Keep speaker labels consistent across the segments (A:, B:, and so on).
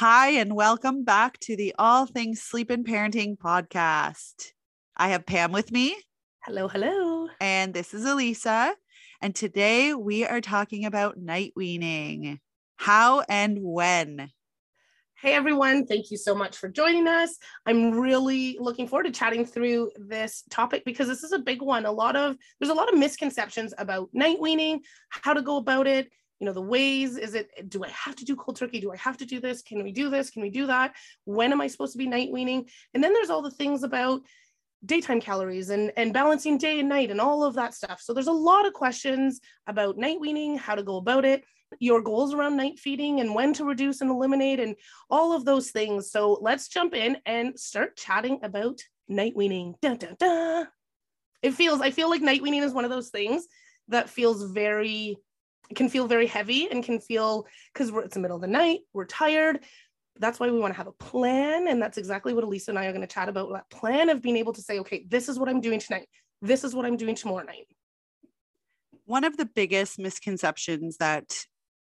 A: Hi, and welcome back to the All Things Sleep and Parenting podcast. I have Pam with me.
B: Hello, hello.
A: And this is Elisa. And today we are talking about night weaning. How and when?
B: Hey everyone, thank you so much for joining us. I'm really looking forward to chatting through this topic because this is a big one. A lot of there's a lot of misconceptions about night weaning, how to go about it, you know the ways is it do i have to do cold turkey? Do i have to do this? Can we do this? Can we do that? When am i supposed to be night weaning? And then there's all the things about daytime calories and and balancing day and night and all of that stuff. So there's a lot of questions about night weaning how to go about it your goals around night feeding and when to reduce and eliminate and all of those things. So let's jump in and start chatting about night weaning. Dun, dun, dun. it feels i feel like night weaning is one of those things that feels very can feel very heavy and can feel because it's the middle of the night, we're tired. That's why we want to have a plan. And that's exactly what Elisa and I are going to chat about that plan of being able to say, okay, this is what I'm doing tonight. This is what I'm doing tomorrow night.
A: One of the biggest misconceptions that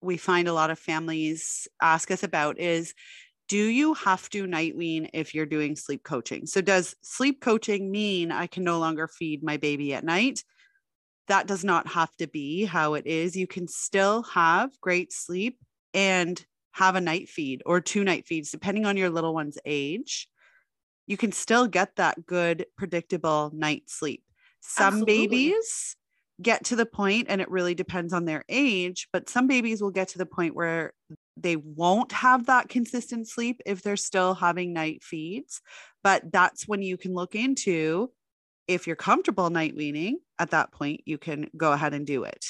A: we find a lot of families ask us about is do you have to night wean if you're doing sleep coaching? So, does sleep coaching mean I can no longer feed my baby at night? That does not have to be how it is. You can still have great sleep and have a night feed or two night feeds, depending on your little one's age. You can still get that good, predictable night sleep. Some Absolutely. babies get to the point, and it really depends on their age, but some babies will get to the point where they won't have that consistent sleep if they're still having night feeds. But that's when you can look into if you're comfortable night weaning at that point, you can go ahead and do it.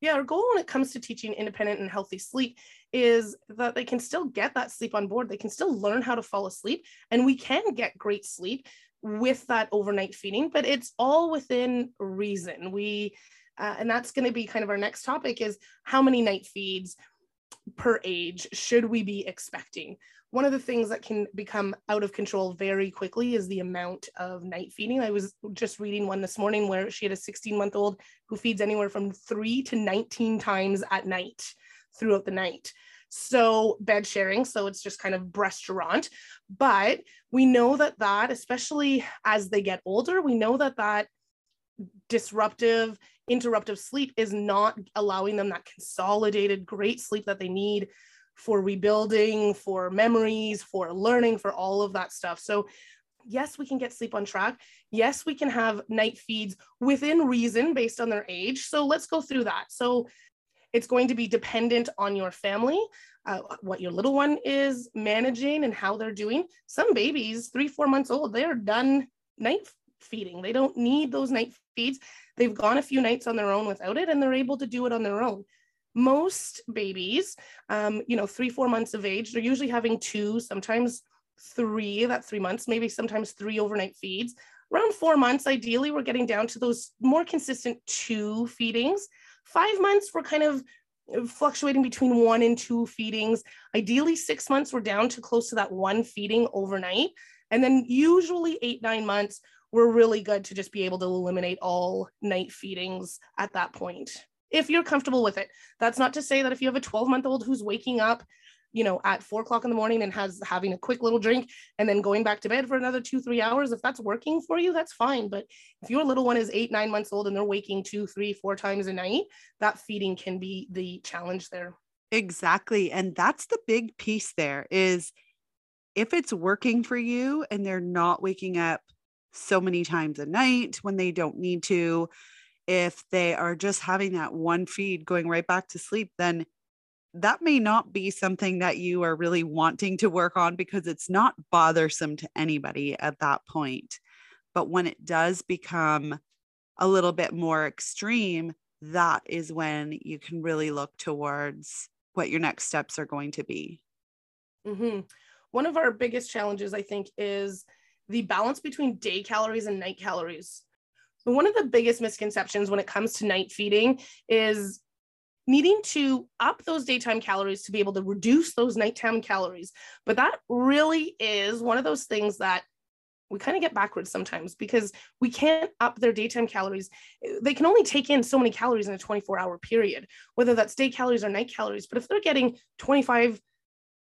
B: Yeah, our goal when it comes to teaching independent and healthy sleep is that they can still get that sleep on board. They can still learn how to fall asleep, and we can get great sleep with that overnight feeding, but it's all within reason. We, uh, and that's going to be kind of our next topic is how many night feeds per age should we be expecting? one of the things that can become out of control very quickly is the amount of night feeding. I was just reading one this morning where she had a 16 month old who feeds anywhere from three to 19 times at night throughout the night. So bed sharing, so it's just kind of restaurant. But we know that that, especially as they get older, we know that that disruptive, interruptive sleep is not allowing them that consolidated great sleep that they need for rebuilding, for memories, for learning, for all of that stuff. So, yes, we can get sleep on track. Yes, we can have night feeds within reason based on their age. So, let's go through that. So, it's going to be dependent on your family, uh, what your little one is managing and how they're doing. Some babies, three, four months old, they're done night feeding. They don't need those night feeds. They've gone a few nights on their own without it and they're able to do it on their own most babies, um, you know, three, four months of age, they're usually having two, sometimes three, that three months, maybe sometimes three overnight feeds. Around four months, ideally, we're getting down to those more consistent two feedings. Five months, we're kind of fluctuating between one and two feedings. Ideally, six months, we're down to close to that one feeding overnight. And then usually eight, nine months, we're really good to just be able to eliminate all night feedings at that point if you're comfortable with it. That's not to say that if you have a 12 month old who's waking up, you know, at four o'clock in the morning and has having a quick little drink and then going back to bed for another two, three hours, if that's working for you, that's fine. But if your little one is eight, nine months old and they're waking two, three, four times a night, that feeding can be the challenge there.
A: Exactly. And that's the big piece there is if it's working for you and they're not waking up so many times a night when they don't need to, if they are just having that one feed going right back to sleep, then that may not be something that you are really wanting to work on because it's not bothersome to anybody at that point. But when it does become a little bit more extreme, that is when you can really look towards what your next steps are going to be.
B: Mm-hmm. one of our biggest challenges, I think, is the balance between day calories and night calories. So one of the biggest misconceptions when it comes to night feeding is needing to up those daytime calories to be able to reduce those nighttime calories. But that really is one of those things that we kind of get backwards sometimes because we can't up their daytime calories. They can only take in so many calories in a 24 hour period, whether that's day calories or night calories. But if they're getting 25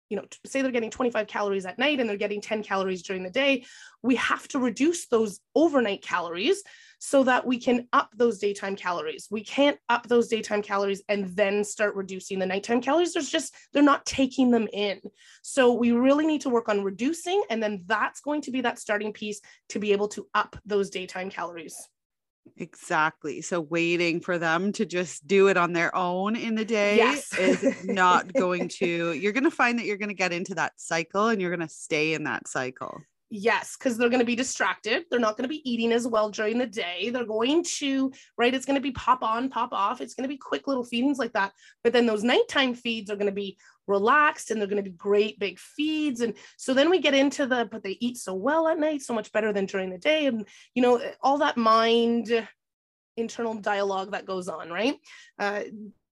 B: you know, say they're getting 25 calories at night and they're getting 10 calories during the day, we have to reduce those overnight calories so that we can up those daytime calories. We can't up those daytime calories and then start reducing the nighttime calories. There's just, they're not taking them in. So we really need to work on reducing. And then that's going to be that starting piece to be able to up those daytime calories.
A: Exactly. So waiting for them to just do it on their own in the day
B: Yes.
A: is not going to, you're going to find that you're going to get into that cycle and you're going to stay in that cycle.
B: Yes, because they're going to be distracted. They're not going to be eating as well during the day. They're going to, right? It's going to be pop on, pop off. It's going to be quick little feedings like that. But then those nighttime feeds are going to be relaxed and they're going to be great big feeds. And so then we get into the, but they eat so well at night, so much better than during the day. And, you know, all that mind internal dialogue that goes on, right? Uh,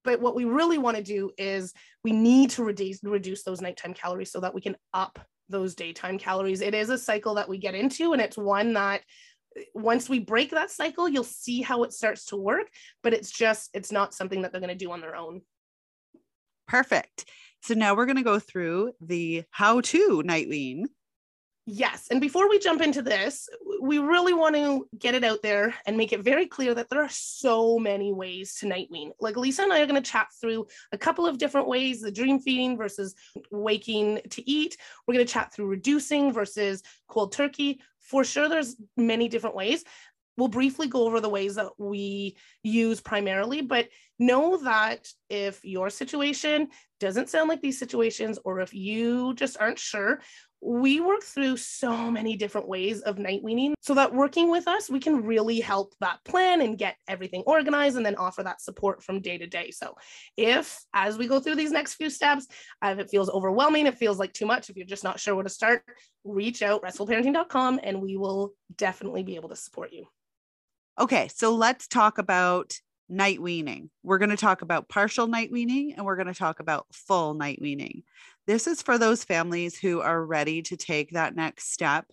B: but what we really want to do is we need to reduce reduce those nighttime calories so that we can up those daytime calories. It is a cycle that we get into, and it's one that once we break that cycle, you'll see how it starts to work, but it's just, it's not something that they're going to do on their own.
A: Perfect. So now we're going to go through the how to night wean.
B: Yes. And before we jump into this, we really want to get it out there and make it very clear that there are so many ways to night wean. Like Elisa and I are going to chat through a couple of different ways the dream feeding versus waking to eat. We're going to chat through reducing versus cold turkey. For sure, there's many different ways. We'll briefly go over the ways that we use primarily, but know that if your situation doesn't sound like these situations, or if you just aren't sure, we work through so many different ways of night weaning so that working with us, we can really help that plan and get everything organized and then offer that support from day to day. So, if as we go through these next few steps, if it feels overwhelming, it feels like too much, if you're just not sure where to start, reach out restfulparenting.com and we will definitely be able to support you.
A: Okay, so let's talk about night weaning. We're going to talk about partial night weaning and we're going to talk about full night weaning. This is for those families who are ready to take that next step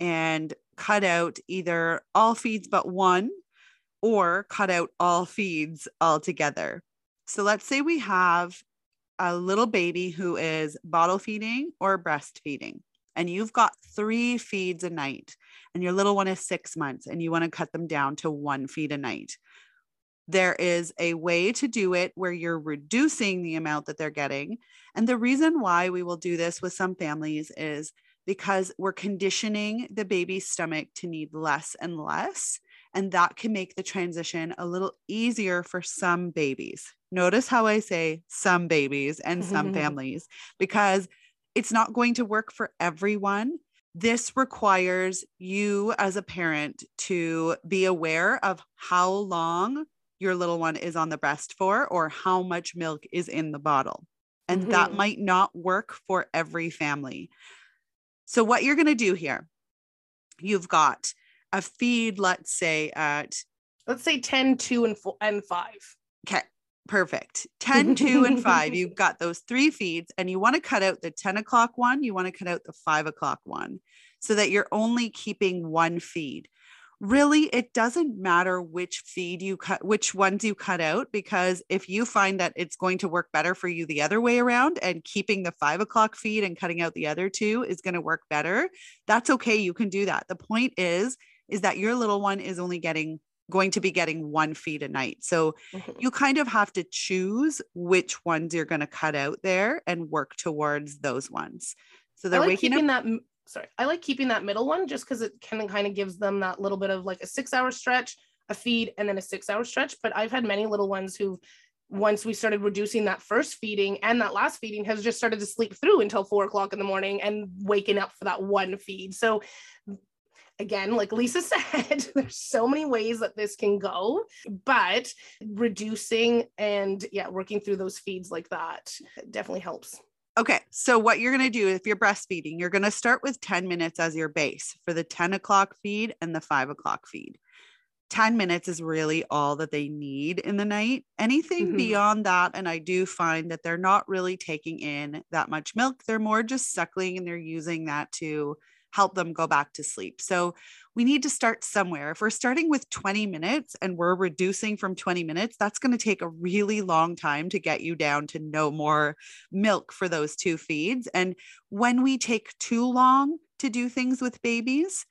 A: and cut out either all feeds but one or cut out all feeds altogether. So let's say we have a little baby who is bottle feeding or breastfeeding, and you've got three feeds a night, and your little one is six months, and you want to cut them down to one feed a night. There is a way to do it where you're reducing the amount that they're getting. And the reason why we will do this with some families is because we're conditioning the baby's stomach to need less and less. And that can make the transition a little easier for some babies. Notice how I say some babies and some families, because it's not going to work for everyone. This requires you as a parent to be aware of how long your little one is on the breast for or how much milk is in the bottle. And that
B: Mhm.
A: might not work for every family. So, what you're going to do here, you've got a feed, let's say at,
B: Let's say 10, 2, and, four, and 5.
A: okay, perfect 10, 2, and 5. You've got those three feeds, and you want to cut out the 10 o'clock one, you want to cut out the five o'clock one so that you're only keeping one feed. Really, it doesn't matter which feed you cut, which ones you cut out, because if you find that it's going to work better for you the other way around and keeping the five o'clock feed and cutting out the other two is going to work better, that's okay. You can do that. The point is, is that your little one is only getting going to be getting one feed a night. So
B: Mhm.
A: you kind of have to choose which ones you're going to cut out there and work towards those ones. So they're
B: like
A: waking
B: keeping
A: up.
B: that. Sorry, I like keeping that middle one just because it of kind of gives them that little bit of like a six hour stretch, a feed, and then a six hour stretch. But I've had many little ones who, once we started reducing that first feeding and that last feeding, has just started to sleep through until four o'clock in the morning and waking up for that one feed. So again, like Elisa said, there's so many ways that this can go, but reducing and yeah, working through those feeds like that definitely helps.
A: Okay, so what you're going to do if you're breastfeeding, you're going to start with 10 minutes as your base for the 10 o'clock feed and the five o'clock feed. 10 minutes is really all that they need in the night. Anything
B: Mhm.
A: beyond that, and I do find that they're not really taking in that much milk. They're more just suckling and they're using that to help them go back to sleep. So we need to start somewhere. If we're starting with 20 minutes and we're reducing from 20 minutes, that's going to take a really long time to get you down to no more milk for those two feeds. And when we take too long to do things with babies,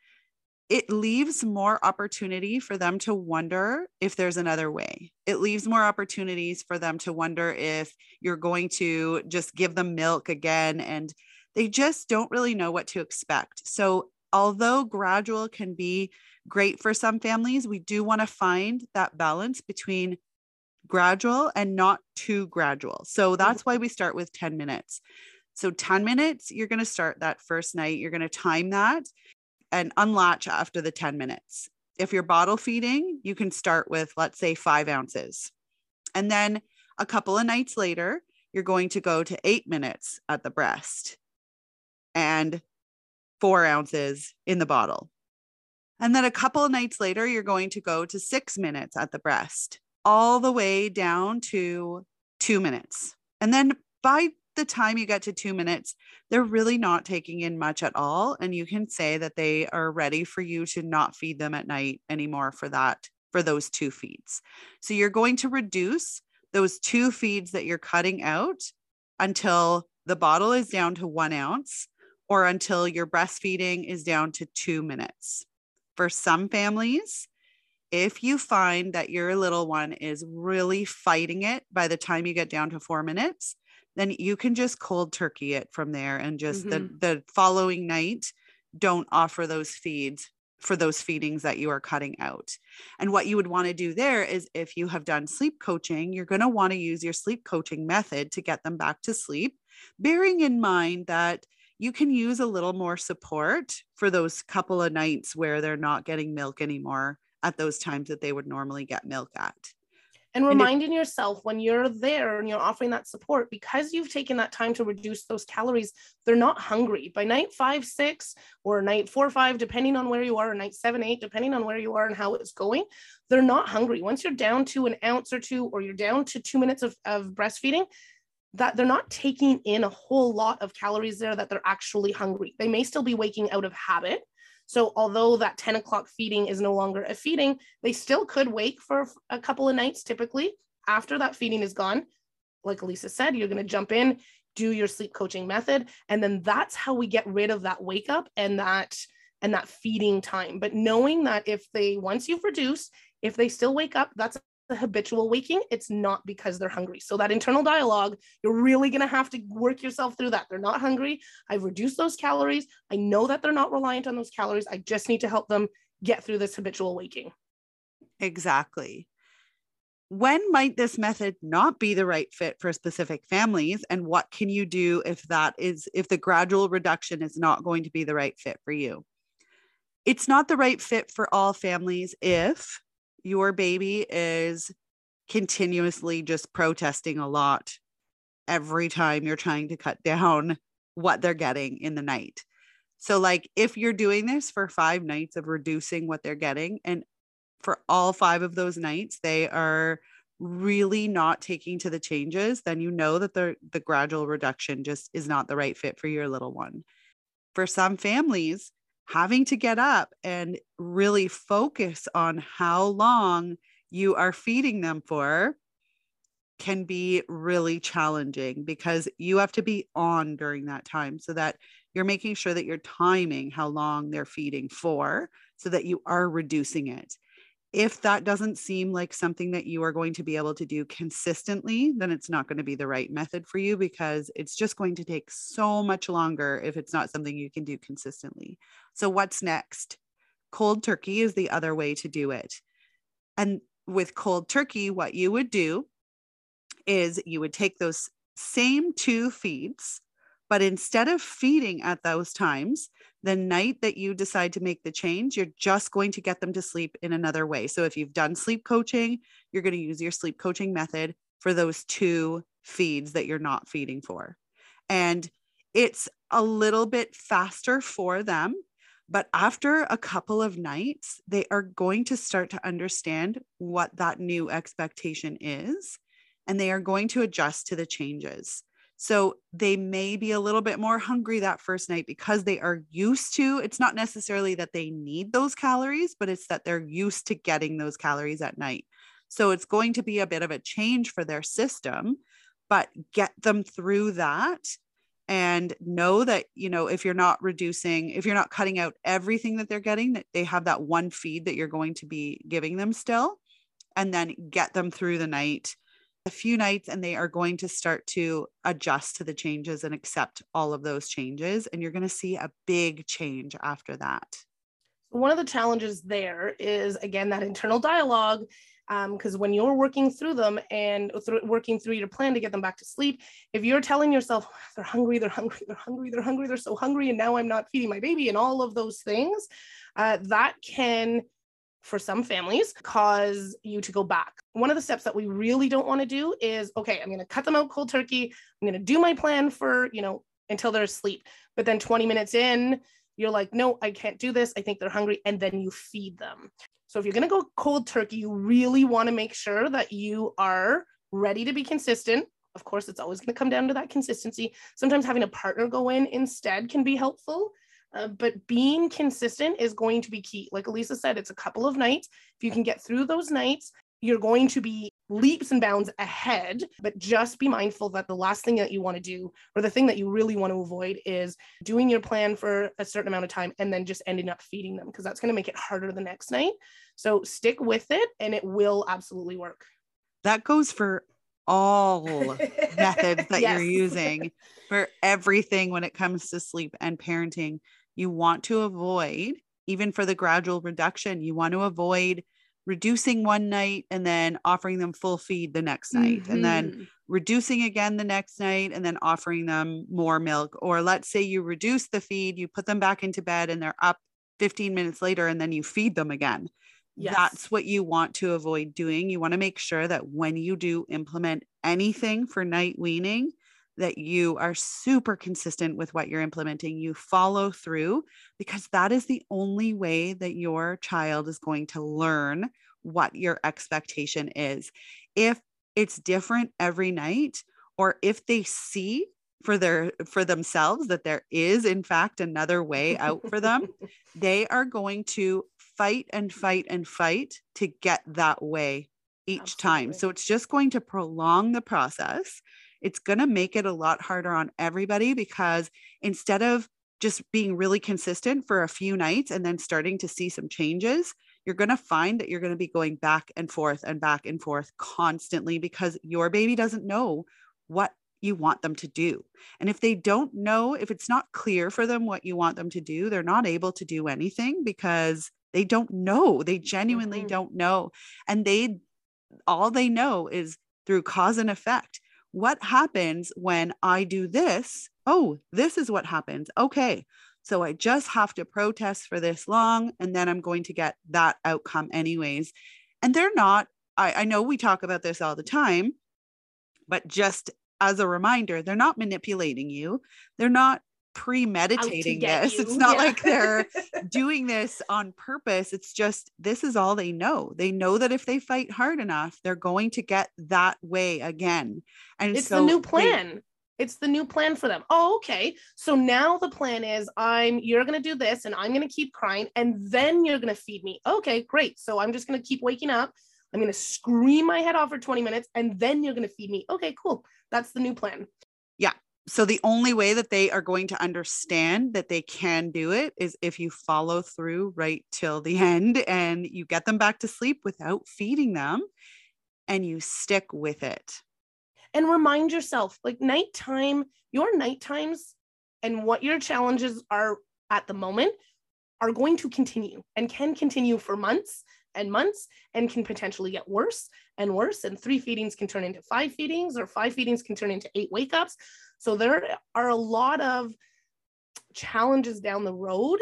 A: it leaves more opportunity for them to wonder if there's another way. It leaves more opportunities for them to wonder if you're going to just give them milk again and they just don't really know what to expect. So, although gradual can be great for some families, we do want to find that balance between gradual and not too gradual. So, mm-hmm. that's why we start with 10 minutes. So, 10 minutes, you're going to start that first night. You're going to time that and unlatch after the 10 minutes. If you're bottle feeding, you can start with, let's say, five ounces. And then a couple of nights later, you're going to go to eight minutes at the breast and four ounces in the bottle. And then a couple of nights later, you're going to go to six minutes at the breast, all the way down to two minutes. And then by the time you get to two minutes, they're really not taking in much at all. And you can say that they are ready for you to not feed them at night anymore for that, for those two feeds. So you're going to reduce those two feeds that you're cutting out until the bottle is down to one ounce or until your breastfeeding is down to two minutes. For some families, if you find that your little one is really fighting it by the time you get down to four minutes, then you can just cold turkey it from there and just the, mm-hmm. the following night don't offer those feeds for those feedings that you are cutting out. And what you would want to do there is if you have done sleep coaching, you're going to want to use your sleep coaching method to get them back to sleep, bearing in mind that you can use a little more support for those couple of nights where they're not getting milk anymore at those times that they would normally get milk at.
B: and
A: if-
B: reminding yourself when you're there and you're offering that support because you've taken that time to reduce those calories they're not hungry by night five six or night four five depending on where you are or night seven eight depending on where you are and how it's going they're not hungry once you're down to an ounce or two or you're down to two minutes of, of breastfeeding that they're not taking in a whole lot of calories there that they're actually hungry they may still be waking out of habit so although that 10 o'clock feeding is no longer a feeding, they still could wake for a couple of nights typically after that feeding is gone. Like Elisa said, you're going to jump in, do your sleep coaching method, and then that's how we get rid of that wake up and that and that feeding time. But knowing that if they once you've reduced, if they still wake up, that's the habitual waking. It's not because they're hungry. So that internal dialogue, you're really going to have to work yourself through that. They're not hungry. I've reduced those calories. I know that they're not reliant on those calories. I just need to help them get through this habitual waking.
A: Exactly. When might this method not be the right fit for specific families? And what can you do if that is, if the gradual reduction is not going to be the right fit for you? It's not the right fit for all families if your baby is continuously just protesting a lot every time you're trying to cut down what they're getting in the night. So, like, if you're doing this for five nights of reducing what they're getting, and for all five of those nights, they are really not taking to the changes, then you know that the, the gradual reduction just is not the right fit for your little one. For some families, having to get up and really focus on how long you are feeding them for can be really challenging because you have to be on during that time so that you're making sure that you're timing how long they're feeding for so that you are reducing it. If that doesn't seem like something that you are going to be able to do consistently, then it's not going to be the right method for you because it's just going to take so much longer if it's not something you can do consistently. So, what's next? Cold turkey is the other way to do it. And with cold turkey, what you would do is you would take those same two feeds, but instead of feeding at those times, the night that you decide to make the change, you're just going to get them to sleep in another way. So if you've done sleep coaching, you're going to use your sleep coaching method for those two feeds that you're not feeding for. And it's a little bit faster for them. But after a couple of nights, they are going to start to understand what that new expectation is, and they are going to adjust to the changes. So they may be a little bit more hungry that first night because they are used to it's not necessarily that they need those calories, but it's that they're used to getting those calories at night. So it's going to be a bit of a change for their system, but get them through that and know that you know if you're not reducing if you're not cutting out everything that they're getting that they have that one feed that you're going to be giving them still and then get them through the night a few nights and they are going to start to adjust to the changes and accept all of those changes. And you're going to see a big change after that.
B: One of the challenges there is, again, that internal dialogue. Because um, when you're working through them and th- working through your plan to get them back to sleep, if you're telling yourself, they're hungry, they're hungry, they're hungry, they're hungry, they're so hungry, and now I'm not feeding my baby, and all of those things, uh, that can for some families cause you to go back. One of the steps that we really don't want to do is okay, I'm going to cut them out cold turkey. I'm going to do my plan for, you know, until they're asleep. But then 20 minutes in, you're like, no, I can't do this. I think they're hungry. And then you feed them. So if you're going to go cold turkey, you really want to make sure that you are ready to be consistent. Of course, it's always going to come down to that consistency. Sometimes having a partner go in instead can be helpful uh, but being consistent is going to be key. Like Elisa said, it's a couple of nights. If you can get through those nights, you're going to be leaps and bounds ahead. But just be mindful that the last thing that you want to do, or the thing that you really want to avoid, is doing your plan for a certain amount of time and then just ending up feeding them because that's going to make it harder the next night. So stick with it and it will absolutely work.
A: That goes for all methods that yes. you're using for everything when it comes to sleep and parenting you want to avoid, even for the gradual reduction, you want to avoid reducing one night and then offering them full feed the next night mm-hmm. and then mm-hmm. reducing again the next night and then offering them more milk or let's say you reduce the feed you put them back into bed and they're up 15 minutes later and then you feed them again yes. that's what you want to avoid doing you want to make sure that when you do implement anything for night weaning that you are super consistent with what you're implementing. You follow through because that is the only way that your child is going to learn what your expectation is. If it's different every night, or if they see for their for themselves that there is in fact another way out for them they are going to fight and fight and fight to get that way each Absolutely. time so it's just going to prolong the process it's going to make it a lot harder on everybody because instead of just being really consistent for a few nights and then starting to see some changes, you're going to find that you're going to be going back and forth and back and forth constantly because your baby doesn't know what you want them to do. And if they don't know, if it's not clear for them what you want them to do, they're not able to do anything because they don't know. They genuinely mm-hmm. don't know. And they, all they know is through cause and effect what happens when I do this? Oh, this is what happens. Okay. So I just have to protest for this long, and then I'm going to get that outcome, anyways. And they're not, I, I know we talk about this all the time, but just as a reminder, they're not manipulating you. They're not premeditating this. You. It's not yeah. like they're doing this on purpose. It's just this is all they know. They know that if they fight hard enough, they're going to get that way again. And
B: it's
A: so
B: the new plan. They, it's the new plan for them. Oh, okay. So now the plan is I'm you're going to do this and I'm going to keep crying and then you're going to feed me. Okay, great. So I'm just going to keep waking up. I'm going to scream my head off for 20 minutes and then you're going to feed me. Okay, cool. That's the new plan.
A: So the only way that they are going to understand that they can do it is if you follow through right till the end and you get them back to sleep without feeding them and you stick with it.
B: And remind yourself like nighttime your night times and what your challenges are at the moment are going to continue and can continue for months and months and can potentially get worse and worse. And three feedings can turn into five feedings or five feedings can turn into eight wake ups so there are a lot of challenges down the road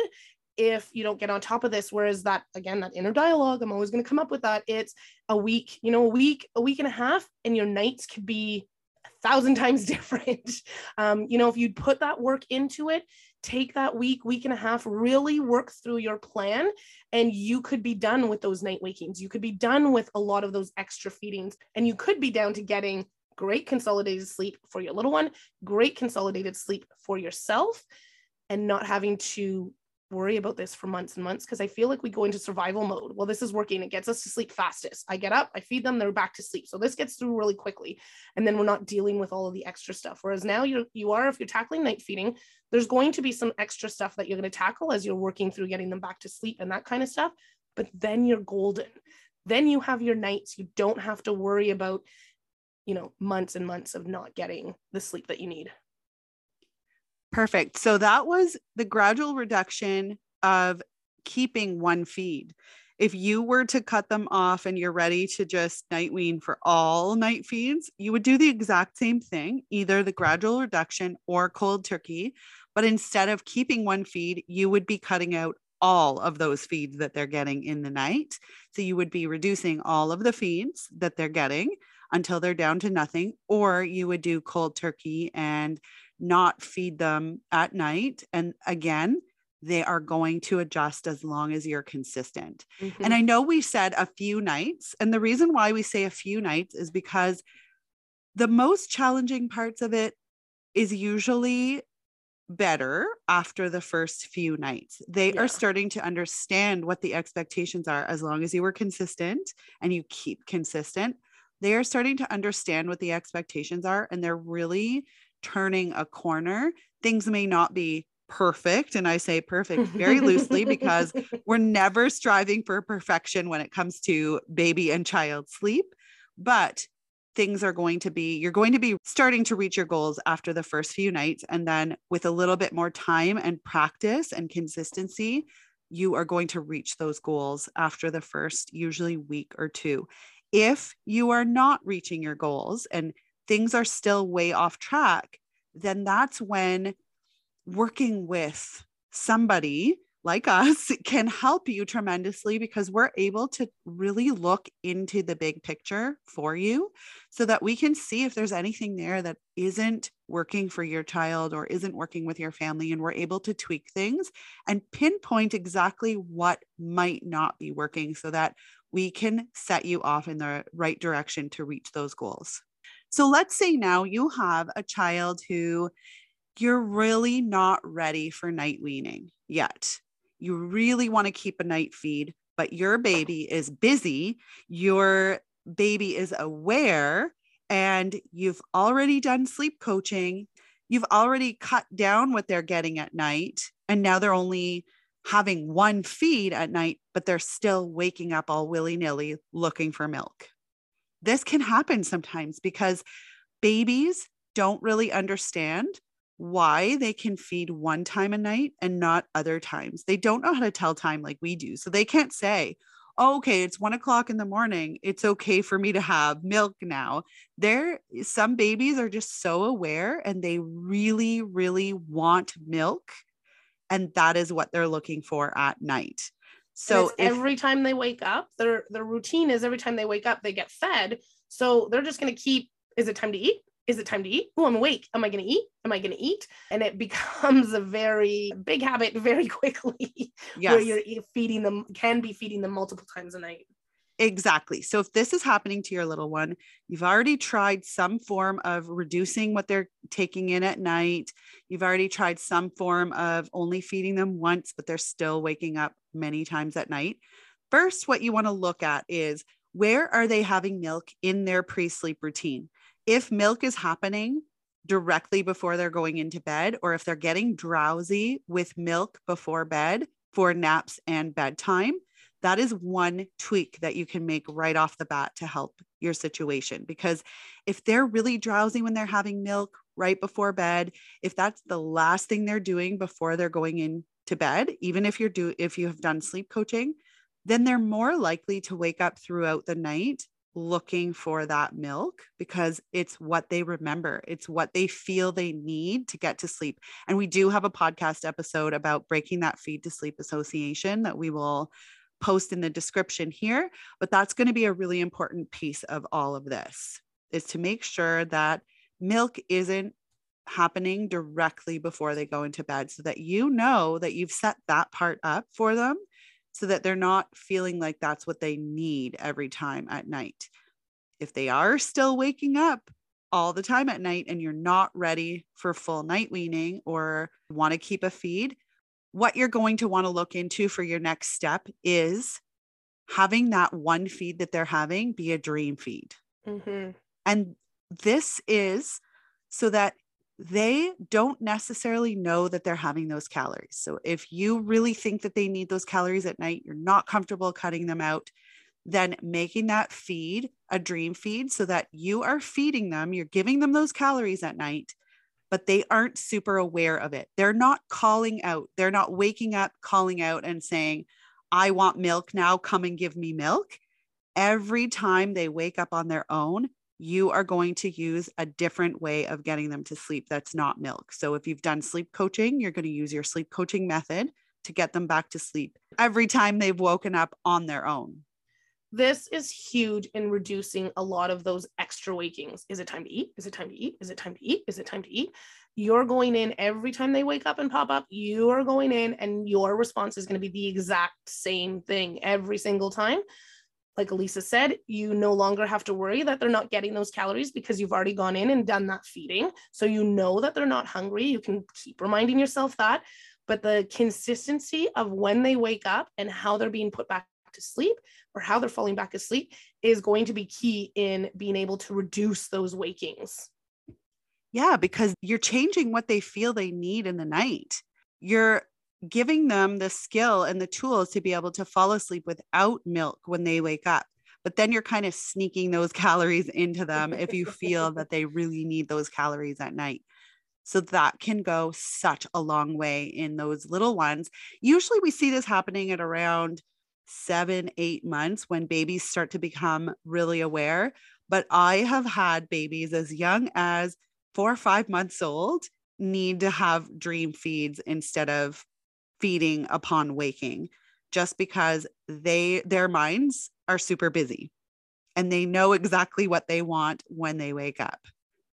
B: if you don't get on top of this whereas that again that inner dialogue i'm always going to come up with that it's a week you know a week a week and a half and your nights could be a thousand times different. Um, you know, if you put that work into it, take that week, week and a half, really work through your plan, and you could be done with those night wakings. You could be done with a lot of those extra feedings, and you could be down to getting great consolidated sleep for your little one, great consolidated sleep for yourself, and not having to worry about this for months and months because I feel like we go into survival mode. Well, this is working. It gets us to sleep fastest. I get up, I feed them, they're back to sleep. So this gets through really quickly. And then we're not dealing with all of the extra stuff. Whereas now you're, you are, if you're tackling night feeding, there's going to be some extra stuff that you're going to tackle as you're working through getting them back to sleep and that kind of stuff. But then you're golden. Then you have your nights. You don't have to worry about, you know, months and months of not getting the sleep that you need.
A: Perfect. So that was the gradual reduction of keeping one feed. If you were to cut them off and you're ready to just night wean for all night feeds, you would do the exact same thing, either the gradual reduction or cold turkey. But instead of keeping one feed, you would be cutting out all of those feeds that they're getting in the night. So you would be reducing all of the feeds that they're getting until they're down to nothing, or you would do cold turkey and not feed them at night. And again, they are going to adjust as long as you're consistent. Mm-hmm. And I know we said a few nights. And the reason why we say a few nights is because the most challenging parts of it is usually better after the first few nights. They yeah. are starting to understand what the expectations are as long as you were consistent and you keep consistent. They are starting to understand what the expectations are and they're really turning a corner. Things may not be perfect. And I say perfect very loosely because we're never striving for perfection when it comes to baby and child sleep. But things are going to be, you're going to be starting to reach your goals after the first few nights. And then with a little bit more time and practice and consistency, you are going to reach those goals after the first, usually week or two. If you are not reaching your goals and things are still way off track, then that's when working with somebody like us can help you tremendously because we're able to really look into the big picture for you so that we can see if there's anything there that isn't working for your child or isn't working with your family. And we're able to tweak things and pinpoint exactly what might not be working so that we can set you off in the right direction to reach those goals. So let's say now you have a child who you're really not ready for night weaning yet. You really want to keep a night feed, but your baby is busy. Your baby is aware, and you've already done sleep coaching. You've already cut down what they're getting at night. And now they're only having one feed at night, but they're still waking up all willy nilly looking for milk this can happen sometimes because babies don't really understand why they can feed one time a night and not other times. They don't know how to tell time like we do. So they can't say, oh, okay, it's one o'clock in the morning. It's okay for me to have milk now. There, some babies are just so aware and they really, really want milk. And that is what they're looking for at night. So
B: if, every time they wake up, their their routine is every time they wake up, they get fed. So they're just going to keep. Is it time to eat? Is it time to eat? Oh, I'm awake. Am I going to eat? Am I going to eat? And it becomes a very big habit very quickly. Yes. Where you're feeding them, can be feeding them multiple times a night.
A: Exactly. So if this is happening to your little one, you've already tried some form of reducing what they're taking in at night. You've already tried some form of only feeding them once, but they're still waking up many times at night. First, what you want to look at is where are they having milk in their pre sleep routine? If milk is happening directly before they're going into bed, or if they're getting drowsy with milk before bed for naps and bedtime, that is one tweak that you can make right off the bat to help your situation. Because if they're really drowsy when they're having milk right before bed, if that's the last thing they're doing before they're going into bed, even if you're do if you have done sleep coaching, then they're more likely to wake up throughout the night looking for that milk because it's what they remember. It's what they feel they need to get to sleep. And we do have a podcast episode about breaking that feed to sleep association that we will post in the description here, but that's going to be a really important piece of all of this is to make sure that milk isn't happening directly before they go into bed so that you know that you've set that part up for them so that they're not feeling like that's what they need every time at night. If they are still waking up all the time at night and you're not ready for full night weaning or want to keep a feed, what you're going to want to look into for your next step is having that one feed that they're having be a dream feed.
B: Mm-hmm.
A: And this is so that they don't necessarily know that they're having those calories. So if you really think that they need those calories at night, you're not comfortable cutting them out, then making that feed a dream feed so that you are feeding them, you're giving them those calories at night, but they aren't super aware of it. They're not calling out, they're not waking up, calling out and saying, I want milk now, come and give me milk. Every time they wake up on their own, you are going to use a different way of getting them to sleep that's not milk. So if you've done sleep coaching, you're going to use your sleep coaching method to get them back to sleep every time they've woken up on their own.
B: This is huge in reducing a lot of those extra wakings. Is it time to eat? Is it time to eat? Is it time to eat? Is it time to eat? You're going in every time they wake up and pop up, you are going in, and your response is going to be the exact same thing every single time. Like Elisa said, you no longer have to worry that they're not getting those calories because you've already gone in and done that feeding. So you know that they're not hungry. You can keep reminding yourself that. But the consistency of when they wake up and how they're being put back to sleep or how they're falling back asleep is going to be key in being able to reduce those wakings.
A: Yeah, because you're changing what they feel they need in the night. You're giving them the skill and the tools to be able to fall asleep without milk when they wake up. But then you're kind of sneaking those calories into them if you feel that they really need those calories at night. So that can go such a long way in those little ones. Usually we see this happening at around seven, eight months when babies start to become really aware. But I have had babies as young as four or five months old need to have dream feeds instead of feeding upon waking just because they their minds are super busy and they know exactly what they want when they wake up.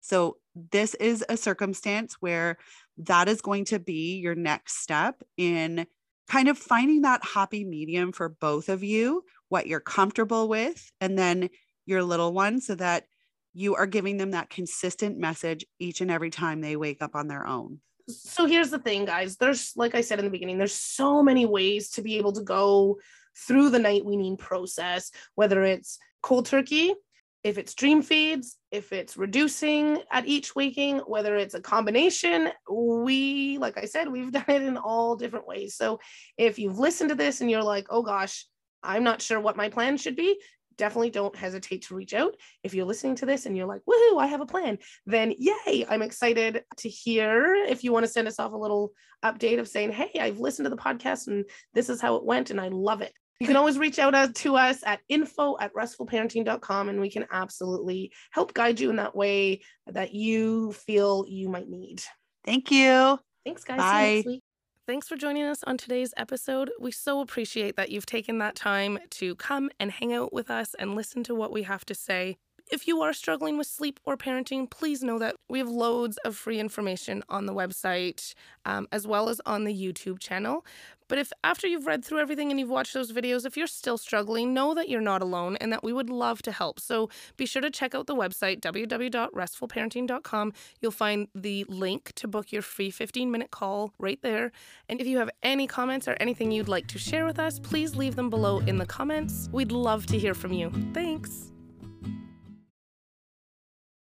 A: So this is a circumstance where that is going to be your next step in kind of finding that happy medium for both of you, what you're comfortable with, and then your little one, so that you are giving them that consistent message each and every time they wake up on their own.
B: So here's the thing, guys. There's, like I said in the beginning, there's so many ways to be able to go through the night weaning process, whether it's cold turkey, if it's dream feeds, if it's reducing at each waking, whether it's a combination, we, like I said, we've done it in all different ways. So if you've listened to this and you're like, oh gosh, I'm not sure what my plan should be, definitely don't hesitate to reach out. If you're listening to this and you're like, woohoo, I have a plan, then yay, I'm excited to hear if you want to send us off a little update of saying, hey, I've listened to the podcast and this is how it went and I love it. You can always reach out to us at info at restfulparenting.com and we can absolutely help guide you in that way that you feel you might need.
A: Thank you.
B: Thanks, guys.
A: Bye.
B: Thanks for joining us on today's episode. We so appreciate that you've taken that time to come and hang out with us and listen to what we have to say. If you are struggling with sleep or parenting, please know that we have loads of free information on the website um, as well as on the YouTube channel. But if after you've read through everything and you've watched those videos, if you're still struggling, know that you're not alone and that we would love to help. So be sure to check out the website, www.restfulparenting.com. You'll find the link to book your free 15 minute call right there. And if you have any comments or anything you'd like to share with us, please leave them below in the comments. We'd love to hear from you. Thanks.